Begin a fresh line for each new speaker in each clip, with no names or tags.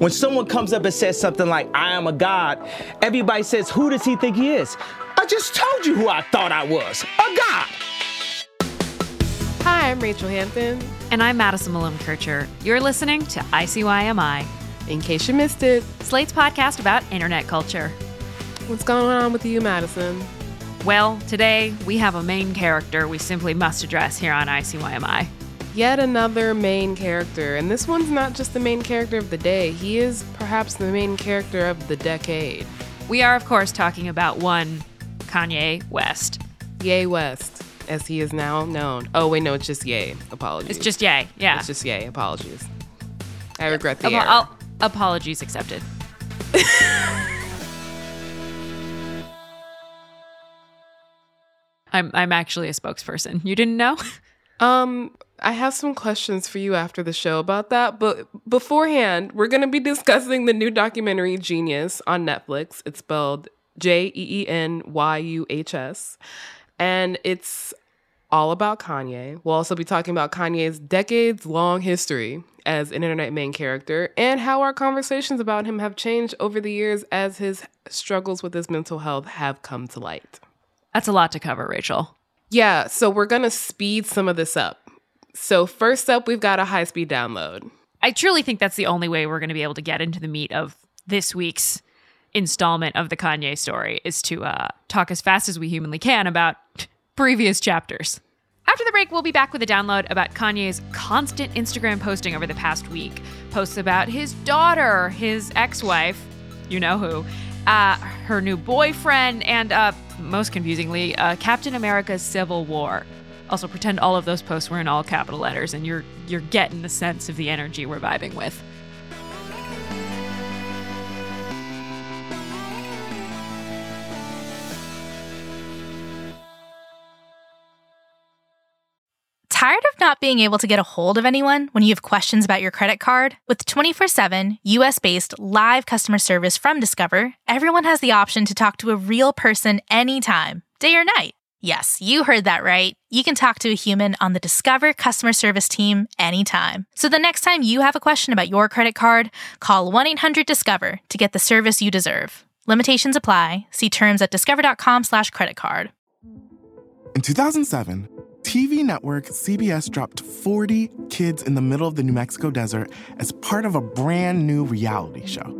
When someone comes up and says something like, I am a God, everybody says, Who does he think he is? I just told you who I thought I was a God.
Hi, I'm Rachel Hampton.
And I'm Madison Malone Kircher. You're listening to ICYMI,
In case you missed it,
Slate's podcast about internet culture.
what's going on with you, Madison?
Well, today we have a main character we simply must address here on ICYMI.
Yet another main character, and this one's not just the main character of the day, he is perhaps the main character of the decade.
We are, of course, talking about one Kanye West.
Ye West, as he is now known. Oh, wait, no, it's just Ye. Apologies.
It's just yay. Yeah.
It's just Ye. Apologies. I regret the
Apo-
error.
I'll- apologies accepted. I'm I'm actually a spokesperson. You didn't know?
Um, I have some questions for you after the show about that, but beforehand, we're going to be discussing the new documentary Genius on Netflix. It's spelled J E E N Y U H S, and it's all about Kanye. We'll also be talking about Kanye's decades long history as an internet main character and how our conversations about him have changed over the years as his struggles with his mental health have come to light.
That's a lot to cover, Rachel.
Yeah, so we're going to speed some of this up. So, first up, we've got a high speed download.
I truly think that's the only way we're going to be able to get into the meat of this week's installment of the Kanye story is to uh, talk as fast as we humanly can about previous chapters. After the break, we'll be back with a download about Kanye's constant Instagram posting over the past week. Posts about his daughter, his ex wife, you know who, uh, her new boyfriend, and uh, most confusingly, uh, Captain America's Civil War. Also, pretend all of those posts were in all capital letters, and you're you're getting the sense of the energy we're vibing with.
Tired of not being able to get a hold of anyone when you have questions about your credit card? With 24 7 US based live customer service from Discover, everyone has the option to talk to a real person anytime, day or night. Yes, you heard that right. You can talk to a human on the Discover customer service team anytime. So the next time you have a question about your credit card, call 1 800 Discover to get the service you deserve. Limitations apply. See terms at discover.com/slash credit card.
In 2007, TV network CBS dropped 40 kids in the middle of the New Mexico desert as part of a brand new reality show.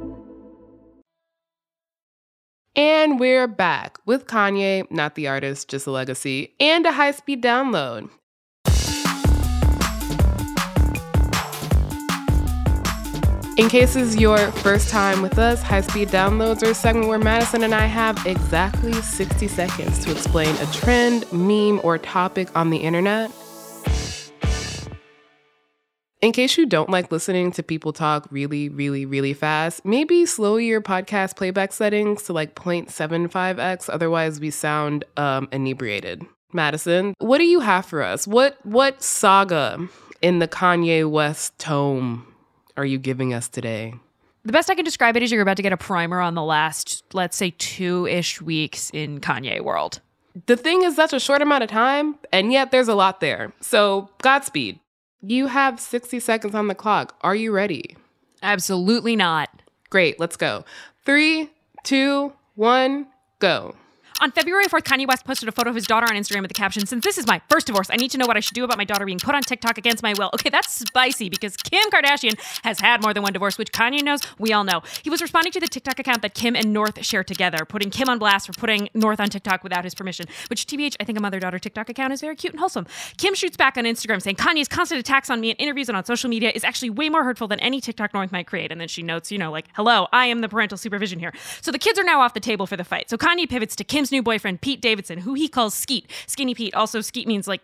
And we're back with Kanye, not the artist, just a legacy, and a high speed download. In case is your first time with us, High Speed Downloads are a segment where Madison and I have exactly 60 seconds to explain a trend, meme, or topic on the internet. In case you don't like listening to people talk really, really, really fast, maybe slow your podcast playback settings to like 0.75x, otherwise we sound um, inebriated. Madison, what do you have for us? What what saga in the Kanye West tome are you giving us today?
The best I can describe it is you're about to get a primer on the last, let's say, two ish weeks in Kanye world.
The thing is that's a short amount of time, and yet there's a lot there. So, Godspeed. You have 60 seconds on the clock. Are you ready?
Absolutely not.
Great, let's go. Three, two, one, go.
On February 4th, Kanye West posted a photo of his daughter on Instagram with the caption, Since this is my first divorce, I need to know what I should do about my daughter being put on TikTok against my will. Okay, that's spicy because Kim Kardashian has had more than one divorce, which Kanye knows, we all know. He was responding to the TikTok account that Kim and North share together, putting Kim on blast for putting North on TikTok without his permission, which, TBH, I think a mother daughter TikTok account is very cute and wholesome. Kim shoots back on Instagram saying, Kanye's constant attacks on me in interviews and on social media is actually way more hurtful than any TikTok North might create. And then she notes, you know, like, hello, I am the parental supervision here. So the kids are now off the table for the fight. So Kanye pivots to Kim's new boyfriend, Pete Davidson, who he calls Skeet. Skinny Pete. Also, Skeet means like,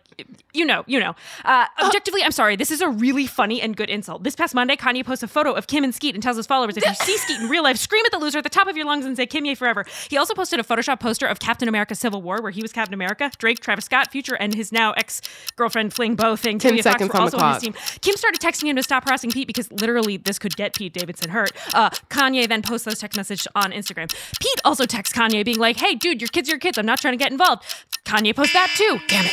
you know, you know. Uh, objectively, I'm sorry, this is a really funny and good insult. This past Monday, Kanye posts a photo of Kim and Skeet and tells his followers, if you see Skeet in real life, scream at the loser at the top of your lungs and say Kimye forever. He also posted a Photoshop poster of Captain America Civil War, where he was Captain America, Drake, Travis Scott, Future, and his now ex girlfriend fling Bo thing.
10
Julia Fox
seconds
were
on the
also on his team. Kim started texting him to stop harassing Pete because literally this could get Pete Davidson hurt. Uh, Kanye then posts those text messages on Instagram. Pete also texts Kanye being like, hey, dude, your kids are your kids. I'm not trying to get involved. Kanye post that too. Damn it.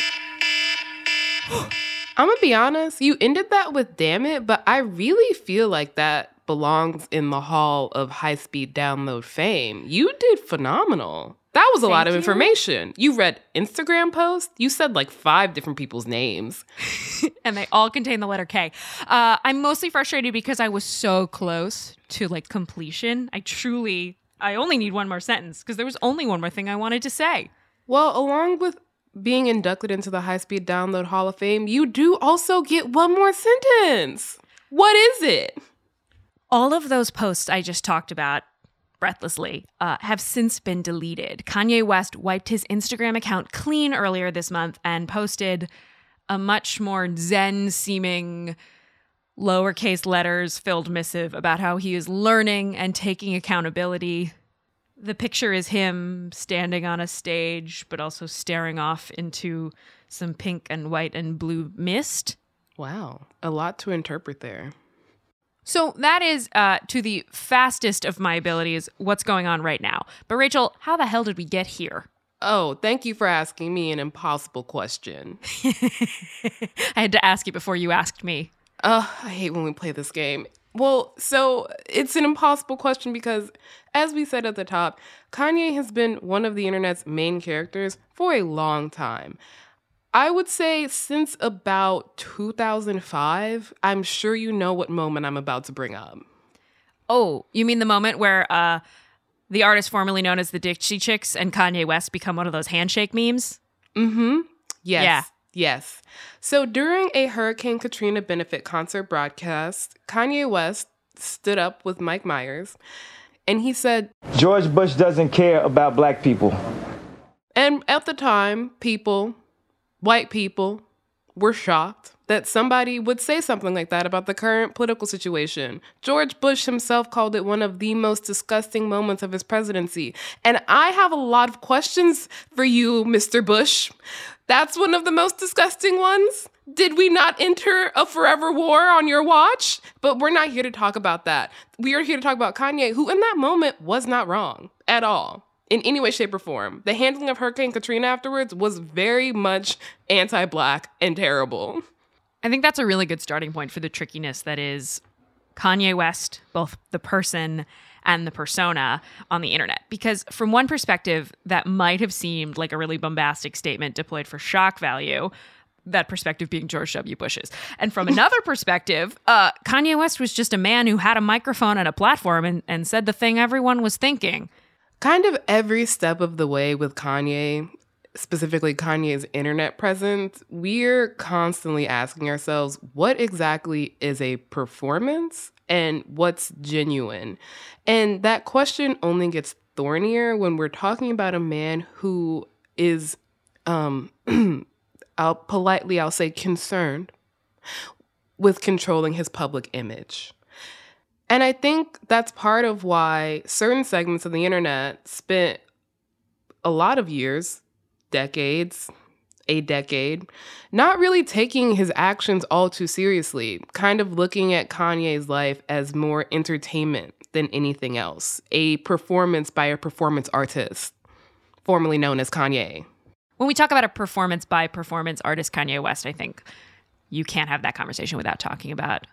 I'm gonna be honest, you ended that with damn it, but I really feel like that belongs in the hall of high speed download fame. You did phenomenal. That was a lot of
you.
information. You read Instagram posts, you said like five different people's names.
and they all contain the letter K. Uh, I'm mostly frustrated because I was so close to like completion. I truly, I only need one more sentence because there was only one more thing I wanted to say.
Well, along with being inducted into the High Speed Download Hall of Fame, you do also get one more sentence. What is it?
All of those posts I just talked about breathlessly uh, have since been deleted. Kanye West wiped his Instagram account clean earlier this month and posted a much more zen seeming lowercase letters filled missive about how he is learning and taking accountability. The picture is him standing on a stage, but also staring off into some pink and white and blue mist.
Wow, a lot to interpret there.
So that is, uh, to the fastest of my abilities, what's going on right now. But Rachel, how the hell did we get here?
Oh, thank you for asking me an impossible question.
I had to ask you before you asked me.
Ugh, I hate when we play this game. Well, so it's an impossible question because, as we said at the top, Kanye has been one of the internet's main characters for a long time. I would say since about 2005. I'm sure you know what moment I'm about to bring up.
Oh, you mean the moment where uh, the artist formerly known as the Dixie Chicks and Kanye West become one of those handshake memes?
Mm-hmm. Yes.
Yeah.
Yes. So during a Hurricane Katrina benefit concert broadcast, Kanye West stood up with Mike Myers and he said,
George Bush doesn't care about black people.
and at the time, people, white people, were shocked that somebody would say something like that about the current political situation. George Bush himself called it one of the most disgusting moments of his presidency. And I have a lot of questions for you, Mr. Bush. That's one of the most disgusting ones. Did we not enter a forever war on your watch? But we're not here to talk about that. We are here to talk about Kanye, who in that moment was not wrong at all in any way, shape, or form. The handling of Hurricane Katrina afterwards was very much anti black and terrible.
I think that's a really good starting point for the trickiness that is Kanye West, both the person and the persona on the internet. Because from one perspective, that might have seemed like a really bombastic statement deployed for shock value. That perspective being George W. Bush's. And from another perspective, uh, Kanye West was just a man who had a microphone and a platform and, and said the thing everyone was thinking.
Kind of every step of the way with Kanye, specifically Kanye's internet presence, we're constantly asking ourselves what exactly is a performance and what's genuine? And that question only gets thornier when we're talking about a man who is um I'll politely I'll say concerned with controlling his public image. And I think that's part of why certain segments of the internet spent a lot of years, decades, a decade, not really taking his actions all too seriously, kind of looking at Kanye's life as more entertainment than anything else, a performance by a performance artist, formerly known as Kanye.
When we talk about a performance by performance artist Kanye West, I think you can't have that conversation without talking about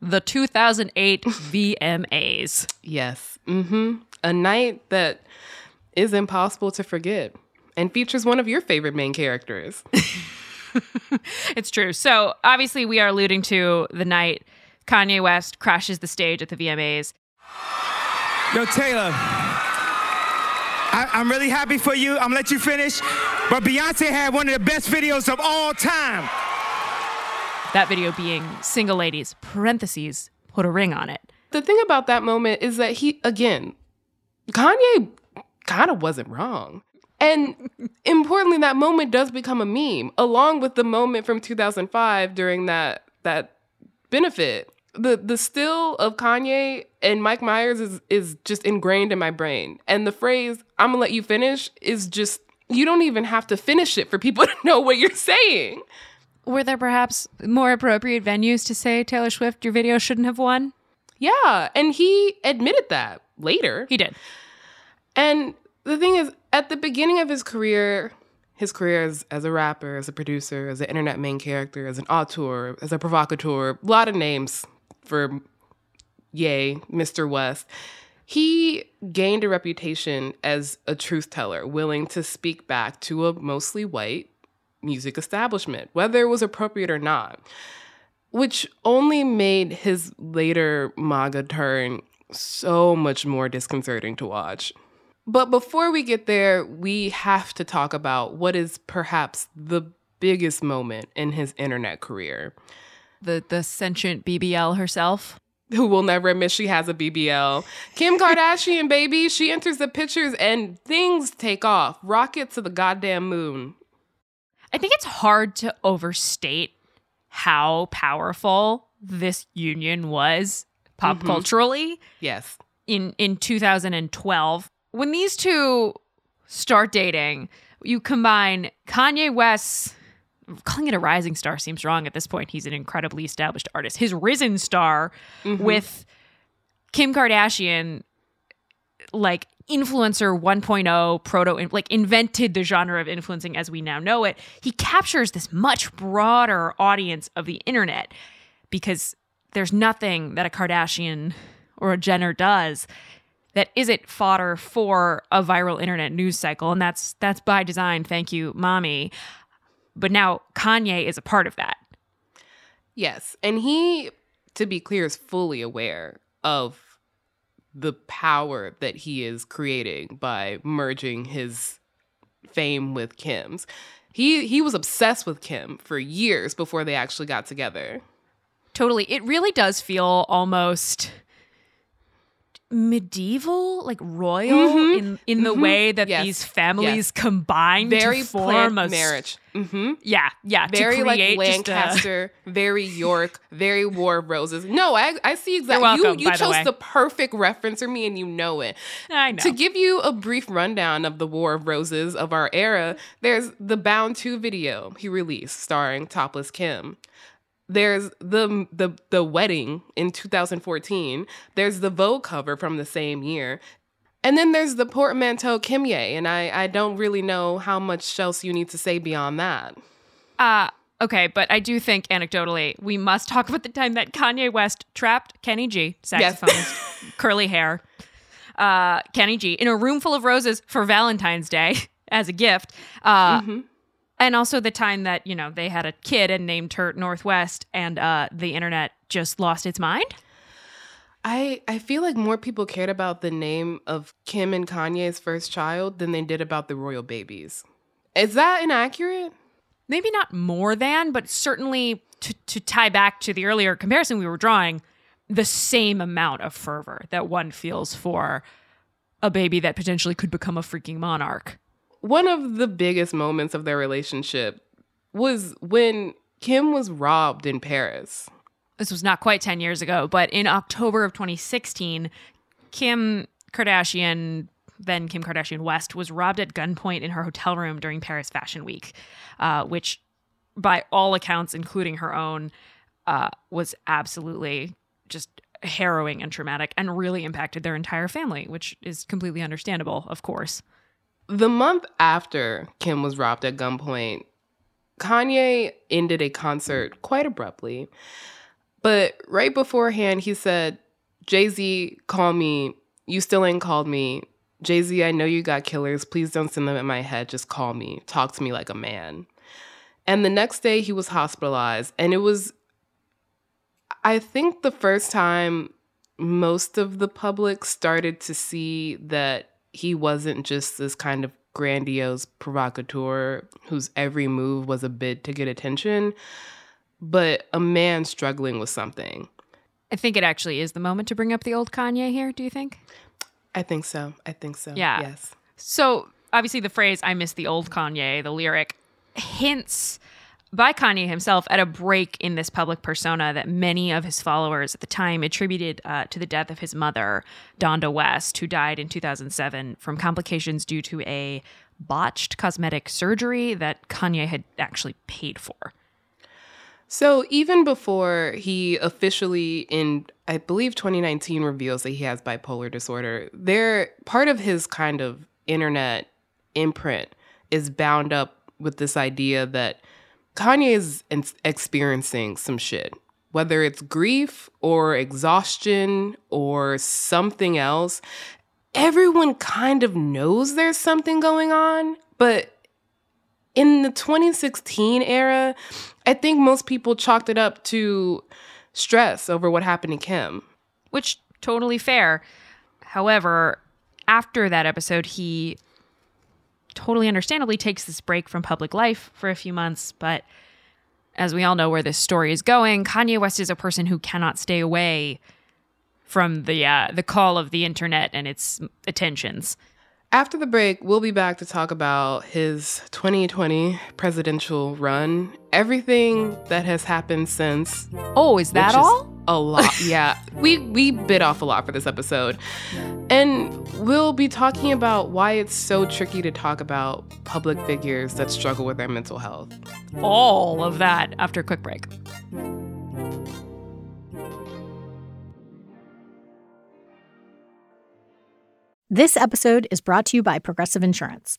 the 2008 VMAs.
Yes. Mm-hmm. A night that is impossible to forget and features one of your favorite main characters.
it's true. So obviously, we are alluding to the night Kanye West crashes the stage at the VMAs.
Yo, Taylor, I, am really happy for you. I'm gonna let you finish. But Beyonce had one of the best videos of all time.
That video being Single Ladies, parentheses, put a ring on it.
The thing about that moment is that he, again, Kanye kind of wasn't wrong. And importantly, that moment does become a meme, along with the moment from 2005 during that that benefit. The the still of Kanye and Mike Myers is is just ingrained in my brain. And the phrase "I'm gonna let you finish" is just you don't even have to finish it for people to know what you're saying.
Were there perhaps more appropriate venues to say Taylor Swift your video shouldn't have won?
Yeah, and he admitted that later.
He did.
And the thing is, at the beginning of his career, his career as, as a rapper, as a producer, as an internet main character, as an auteur, as a provocateur, a lot of names for Yay, Mr. West. He gained a reputation as a truth teller, willing to speak back to a mostly white music establishment, whether it was appropriate or not, which only made his later MAGA turn so much more disconcerting to watch. But before we get there, we have to talk about what is perhaps the biggest moment in his internet career.
The the sentient BBL herself.
Who will never admit she has a BBL. Kim Kardashian, baby. She enters the pictures and things take off. Rocket to the goddamn moon.
I think it's hard to overstate how powerful this union was pop mm-hmm. culturally.
Yes.
In in 2012 when these two start dating, you combine Kanye West's calling it a rising star seems wrong at this point. He's an incredibly established artist. His risen star mm-hmm. with Kim Kardashian, like influencer 1.0 proto like invented the genre of influencing as we now know it he captures this much broader audience of the internet because there's nothing that a kardashian or a jenner does that isn't fodder for a viral internet news cycle and that's that's by design thank you mommy. But now kanye is a part of that.
Yes and he to be clear is fully aware of the power that he is creating by merging his fame with kim's. He he was obsessed with kim for years before they actually got together.
Totally. It really does feel almost medieval, like royal mm-hmm. in in the mm-hmm. way that yes. these families yes. combine very to form a
marriage.
Mm-hmm. Yeah, yeah,
very like Lancaster, a... very York, very War of Roses. No, I I see exactly.
Welcome,
you you chose
the,
the, perfect reference for me, and you know it.
I know.
To give you a brief rundown of the War of Roses of our era, there's the Bound 2 video he released starring topless Kim. There's the the the wedding in 2014. There's the Vogue cover from the same year. And then there's the portmanteau Kimye, and I I don't really know how much else you need to say beyond that.
Uh okay, but I do think anecdotally we must talk about the time that Kanye West trapped Kenny G, saxophonist, yes. curly hair, uh, Kenny G, in a room full of roses for Valentine's Day as a gift. Uh, mm-hmm and also the time that you know they had a kid and named her North West, and uh, the internet just lost its mind.
I I feel like more people cared about the name of Kim and Kanye's first child than they did about the royal babies. Is that inaccurate?
Maybe not more than, but certainly to, to tie back to the earlier comparison we were drawing, the same amount of fervor that one feels for a baby that potentially could become a freaking monarch
one of the biggest moments of their relationship was when Kim was robbed in Paris.
This was not quite 10 years ago, but in October of 2016, Kim Kardashian, then Kim Kardashian West, was robbed at gunpoint in her hotel room during Paris Fashion Week, uh, which, by all accounts, including her own, uh, was absolutely just harrowing and traumatic and really impacted their entire family, which is completely understandable, of course.
The month after Kim was robbed at gunpoint, Kanye ended a concert quite abruptly. But right beforehand, he said, Jay Z, call me. You still ain't called me. Jay Z, I know you got killers. Please don't send them in my head. Just call me. Talk to me like a man. And the next day he was hospitalized. And it was, I think, the first time most of the public started to see that he wasn't just this kind of grandiose provocateur whose every move was a bid to get attention, but a man struggling with something.
I think it actually is the moment to bring up the old Kanye here, do you think?
I think so. I think so.
Yeah.
Yes.
So, obviously, the phrase, I miss the old Kanye, the lyric, hints by Kanye himself at a break in this public persona that many of his followers at the time attributed uh, to the death of his mother, Donda West, who died in 2007 from complications due to a botched cosmetic surgery that Kanye had actually paid for.
So even before he officially in I believe 2019 reveals that he has bipolar disorder, there part of his kind of internet imprint is bound up with this idea that Kanye is experiencing some shit, whether it's grief or exhaustion or something else. Everyone kind of knows there's something going on, but in the 2016 era, I think most people chalked it up to stress over what happened to Kim.
Which totally fair. However, after that episode, he totally understandably takes this break from public life for a few months, but as we all know where this story is going, Kanye West is a person who cannot stay away from the uh, the call of the internet and its attentions.
After the break, we'll be back to talk about his 2020 presidential run, everything that has happened since.
Oh, is that all?
A lot. yeah. we we bit off a lot for this episode. And we'll be talking about why it's so tricky to talk about public figures that struggle with their mental health.
All of that after a quick break.
This episode is brought to you by Progressive Insurance.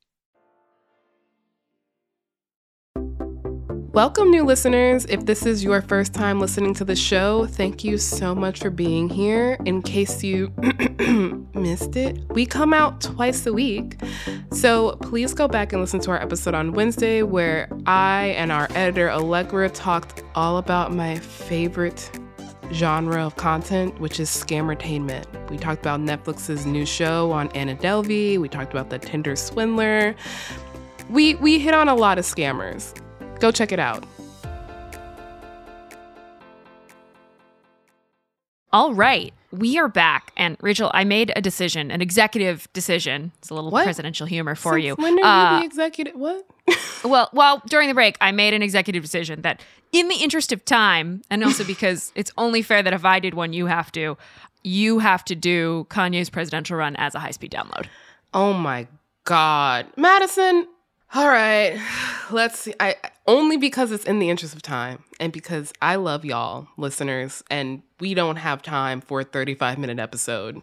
Welcome, new listeners. If this is your first time listening to the show, thank you so much for being here. In case you missed it, we come out twice a week. So please go back and listen to our episode on Wednesday, where I and our editor, Allegra, talked all about my favorite genre of content, which is scammertainment. We talked about Netflix's new show on Anna Delvey. We talked about the Tinder swindler. We we hit on a lot of scammers. Go check it out.
All right. We are back. And Rachel, I made a decision, an executive decision. It's a little
what?
presidential humor for
Since
you.
When are uh, you the executive? What?
well, well, during the break, I made an executive decision that, in the interest of time, and also because it's only fair that if I did one, you have to, you have to do Kanye's presidential run as a high speed download.
Oh my God. Madison, all right, let's see. I only because it's in the interest of time and because I love y'all, listeners, and we don't have time for a 35 minute episode.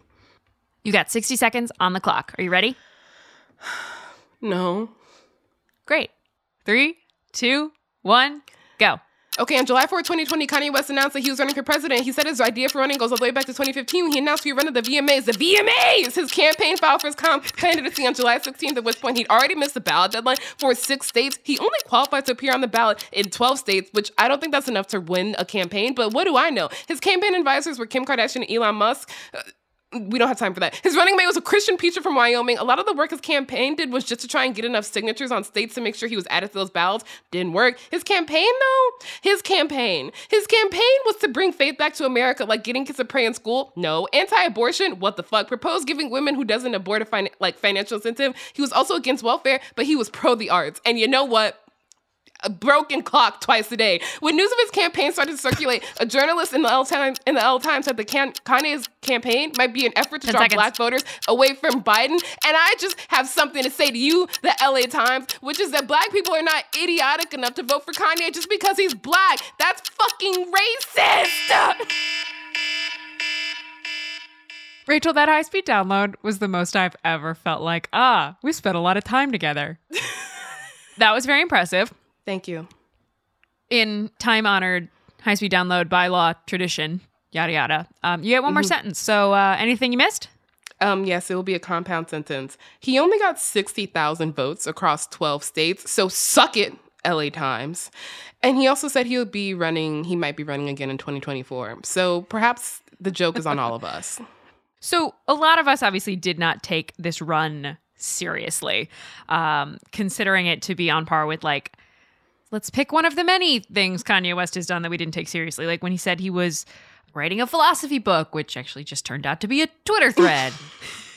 You got 60 seconds on the clock. Are you ready?
No.
Great. Three, two, one, go.
Okay, on July 4, 2020, Kanye West announced that he was running for president. He said his idea for running goes all the way back to 2015 when he announced he would run at the VMAs. The VMAs! His campaign filed for his candidacy on July 16th, at which point he'd already missed the ballot deadline for six states. He only qualified to appear on the ballot in 12 states, which I don't think that's enough to win a campaign, but what do I know? His campaign advisors were Kim Kardashian and Elon Musk. Uh, We don't have time for that. His running mate was a Christian preacher from Wyoming. A lot of the work his campaign did was just to try and get enough signatures on states to make sure he was added to those ballots. Didn't work. His campaign, though, his campaign, his campaign was to bring faith back to America, like getting kids to pray in school. No. Anti-abortion, what the fuck? Proposed giving women who doesn't abort a fin- like financial incentive. He was also against welfare, but he was pro the arts. And you know what? A broken clock twice a day. When news of his campaign started to circulate, a journalist in the L Times in the L Times said the can- Kanye's campaign might be an effort to draw
seconds.
black voters away from Biden. And I just have something to say to you, the LA Times, which is that black people are not idiotic enough to vote for Kanye just because he's black. That's fucking racist.
Rachel, that high speed download was the most I've ever felt like, ah, we spent a lot of time together. that was very impressive.
Thank you.
In time honored high speed download bylaw tradition, yada yada. Um, you get one more sentence. So, uh, anything you missed?
Um, yes, it will be a compound sentence. He only got 60,000 votes across 12 states, so suck it, LA Times. And he also said he'll be running, he might be running again in 2024. So perhaps the joke is on all of us.
So, a lot of us obviously did not take this run seriously, um, considering it to be on par with like, let's pick one of the many things Kanye West has done that we didn't take seriously. Like when he said he was writing a philosophy book, which actually just turned out to be a Twitter thread.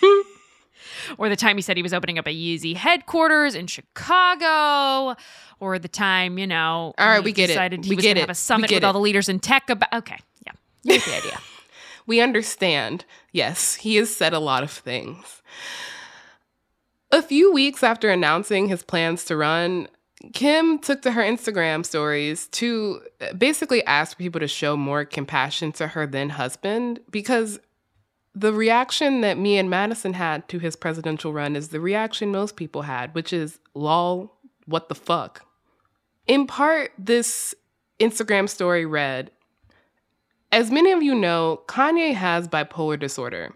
or the time he said he was opening up a Yeezy headquarters in Chicago, or the time, you know,
All right,
he
we get it.
decided he
We
was
get
going to
it.
have a summit with all
it.
the leaders in tech about. Okay, yeah, you get the idea.
We understand. Yes, he has said a lot of things. A few weeks after announcing his plans to run, Kim took to her Instagram stories to uh, basically ask people to show more compassion to her then husband because the reaction that me and Madison had to his presidential run is the reaction most people had, which is lol, what the fuck. In part, this Instagram story read As many of you know, Kanye has bipolar disorder.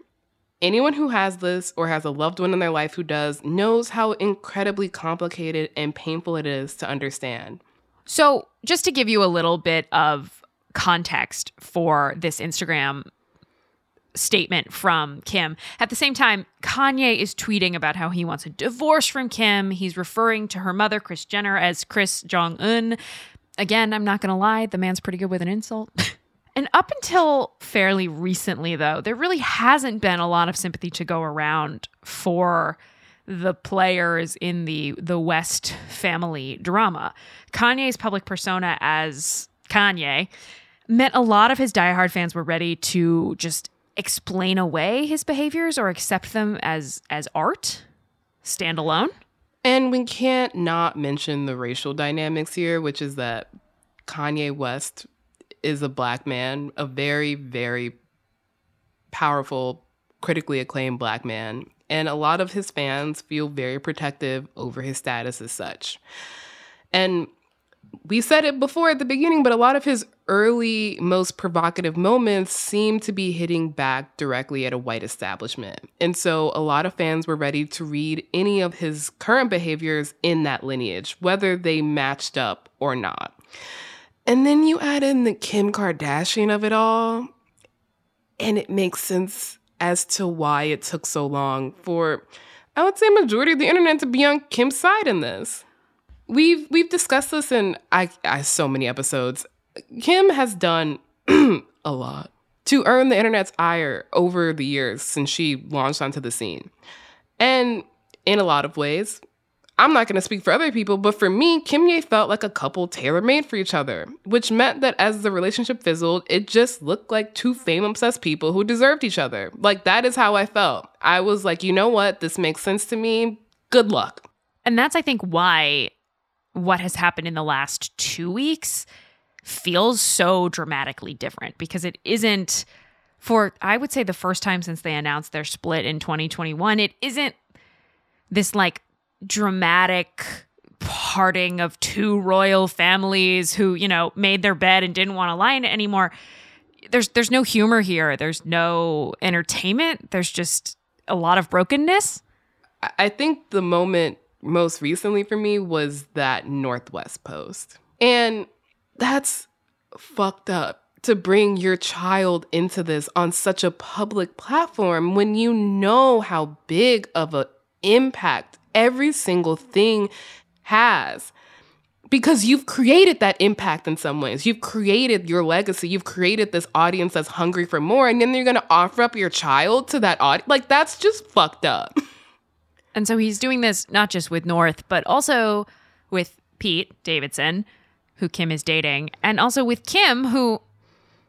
Anyone who has this or has a loved one in their life who does knows how incredibly complicated and painful it is to understand.
So, just to give you a little bit of context for this Instagram statement from Kim, at the same time, Kanye is tweeting about how he wants a divorce from Kim. He's referring to her mother, Kris Jenner, as Kris Jong Un. Again, I'm not going to lie, the man's pretty good with an insult. And up until fairly recently, though, there really hasn't been a lot of sympathy to go around for the players in the the West family drama. Kanye's public persona as Kanye meant a lot of his diehard fans were ready to just explain away his behaviors or accept them as as art, standalone.
And we can't not mention the racial dynamics here, which is that Kanye West is a black man, a very, very powerful, critically acclaimed black man. And a lot of his fans feel very protective over his status as such. And we said it before at the beginning, but a lot of his early, most provocative moments seem to be hitting back directly at a white establishment. And so a lot of fans were ready to read any of his current behaviors in that lineage, whether they matched up or not. And then you add in the Kim Kardashian of it all, and it makes sense as to why it took so long for, I would say, majority of the internet to be on Kim's side in this. We've we've discussed this in I, I so many episodes. Kim has done a lot to earn the internet's ire over the years since she launched onto the scene. And in a lot of ways, I'm not going to speak for other people, but for me, Kimye felt like a couple tailor made for each other, which meant that as the relationship fizzled, it just looked like two fame obsessed people who deserved each other. Like, that is how I felt. I was like, you know what? This makes sense to me. Good luck.
And that's, I think, why what has happened in the last two weeks feels so dramatically different because it isn't for, I would say, the first time since they announced their split in 2021, it isn't this like dramatic parting of two royal families who, you know, made their bed and didn't want to lie in it anymore. There's there's no humor here. There's no entertainment. There's just a lot of brokenness.
I- think the moment most recently for me was that North West post. And that's fucked up. to bring your child into this on such a public platform when you know how big of an impact every single thing has because you've created that impact in some ways. You've created your legacy. You've created this audience that's hungry for more. And then you're going to offer up your child to that audience. Like, that's just fucked up.
And so he's doing this not just with North, but also with Pete Davidson, who Kim is dating, and also with Kim, who,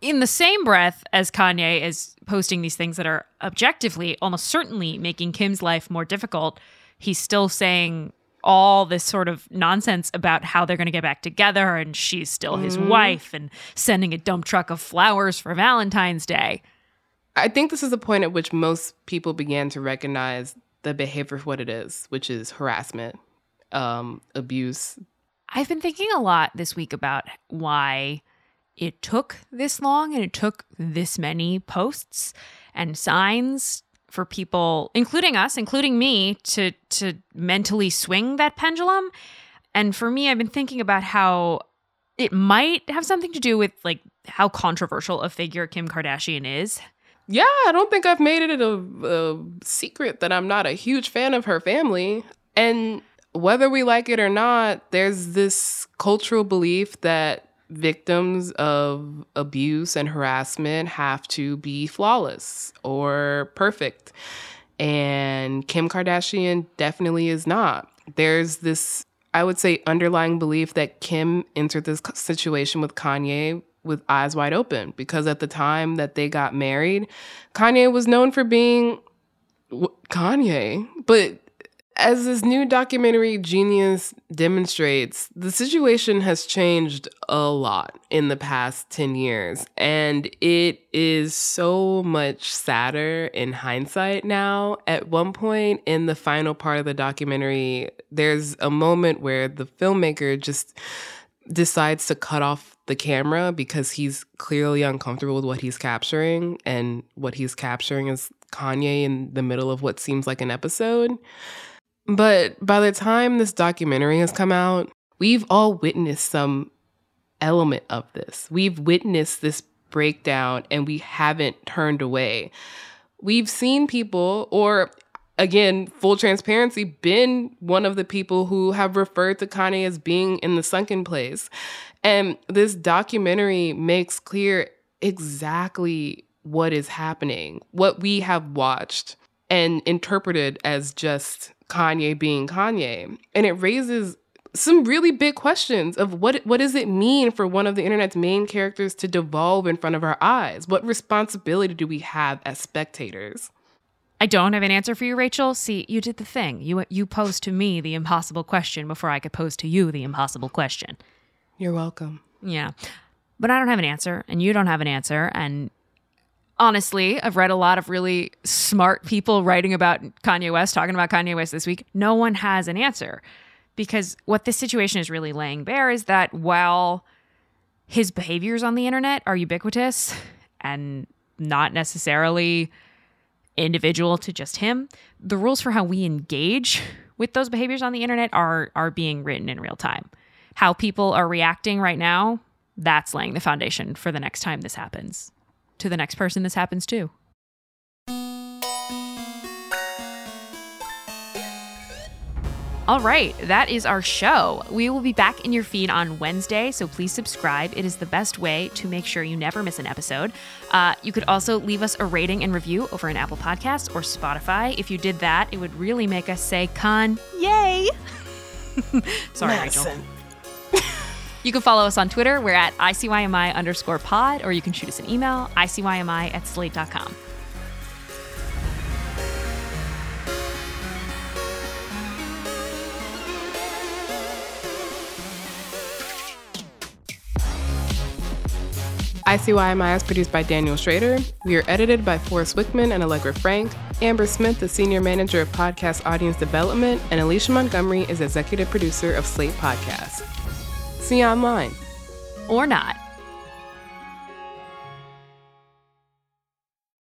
in the same breath as Kanye, is posting these things that are objectively, almost certainly making Kim's life more difficult. He's still saying all this sort of nonsense about how they're going to get back together and she's still his
Mhm.
wife and sending a dump truck of flowers for Valentine's Day.
I think this is the point at which most people began to recognize the behavior for what it is, which is harassment, um, abuse.
I've been thinking a lot this week about why it took this long and it took this many posts and signs for people including us including me to to mentally swing that pendulum and for me I've been thinking about how it might have something to do with like how controversial a figure Kim Kardashian is
Yeah, I don't think I've made it a, a secret that I'm not a huge fan of her family. And whether we like it or not, there's this cultural belief that victims of abuse and harassment have to be flawless or perfect. And Kim Kardashian definitely is not. There's this, I would say, underlying belief that Kim entered this situation with Kanye with eyes wide open because at the time that they got married, Kanye was known for being Kanye. But as this new documentary Genius demonstrates, the situation has changed a lot in the past 10 years. And it is so much sadder in hindsight now. At one point in the final part of the documentary, there's a moment where the filmmaker just decides to cut off the camera because he's clearly uncomfortable with what he's capturing. And what he's capturing is Kanye in the middle of what seems like an episode. But by the time this documentary has come out, we've all witnessed some element of this. We've witnessed this breakdown and we haven't turned away. We've seen people, or again, full transparency, been one of the people who have referred to Kanye as being in the sunken place. And this documentary makes clear exactly what is happening, what we have watched and interpreted as just Kanye being Kanye. And it raises some really big questions of what what does it mean for one of the internet's main characters to devolve in front of our eyes? What responsibility do we have as spectators?
I don't have an answer for you, Rachel. See, you did the thing. You you posed to me the impossible question before I could pose to you the impossible question.
You're welcome.
Yeah. But I don't have an answer, and you don't have an answer. And honestly, I've read a lot of really smart people writing about Kanye West, talking about Kanye West this week. No one has an answer because what this situation is really laying bare is that while his behaviors on the internet are ubiquitous and not necessarily individual to just him, the rules for how we engage with those behaviors on the internet are are being written in real time. How people are reacting right now, that's laying the foundation for the next time this happens. To the next person this happens to. All right, that is our show. We will be back in your feed on Wednesday, so please subscribe. It is the best way to make sure you never miss an episode. Uh, you could also leave us a rating and review over an Apple Podcast or Spotify. If you did that, it would really make us say, Con, yay! Sorry, Rachel. You can follow us on Twitter. We're at ICYMI underscore pod, or you can shoot us an email, ICYMI at slate.com.
ICYMI is produced by Daniel Schroeder. We are edited by Forrest Wickman and Allegra Frank. Amber Smith, the Senior Manager of Podcast Audience Development, and Alicia Montgomery is Executive Producer of Slate Podcasts. See you online.
Or not.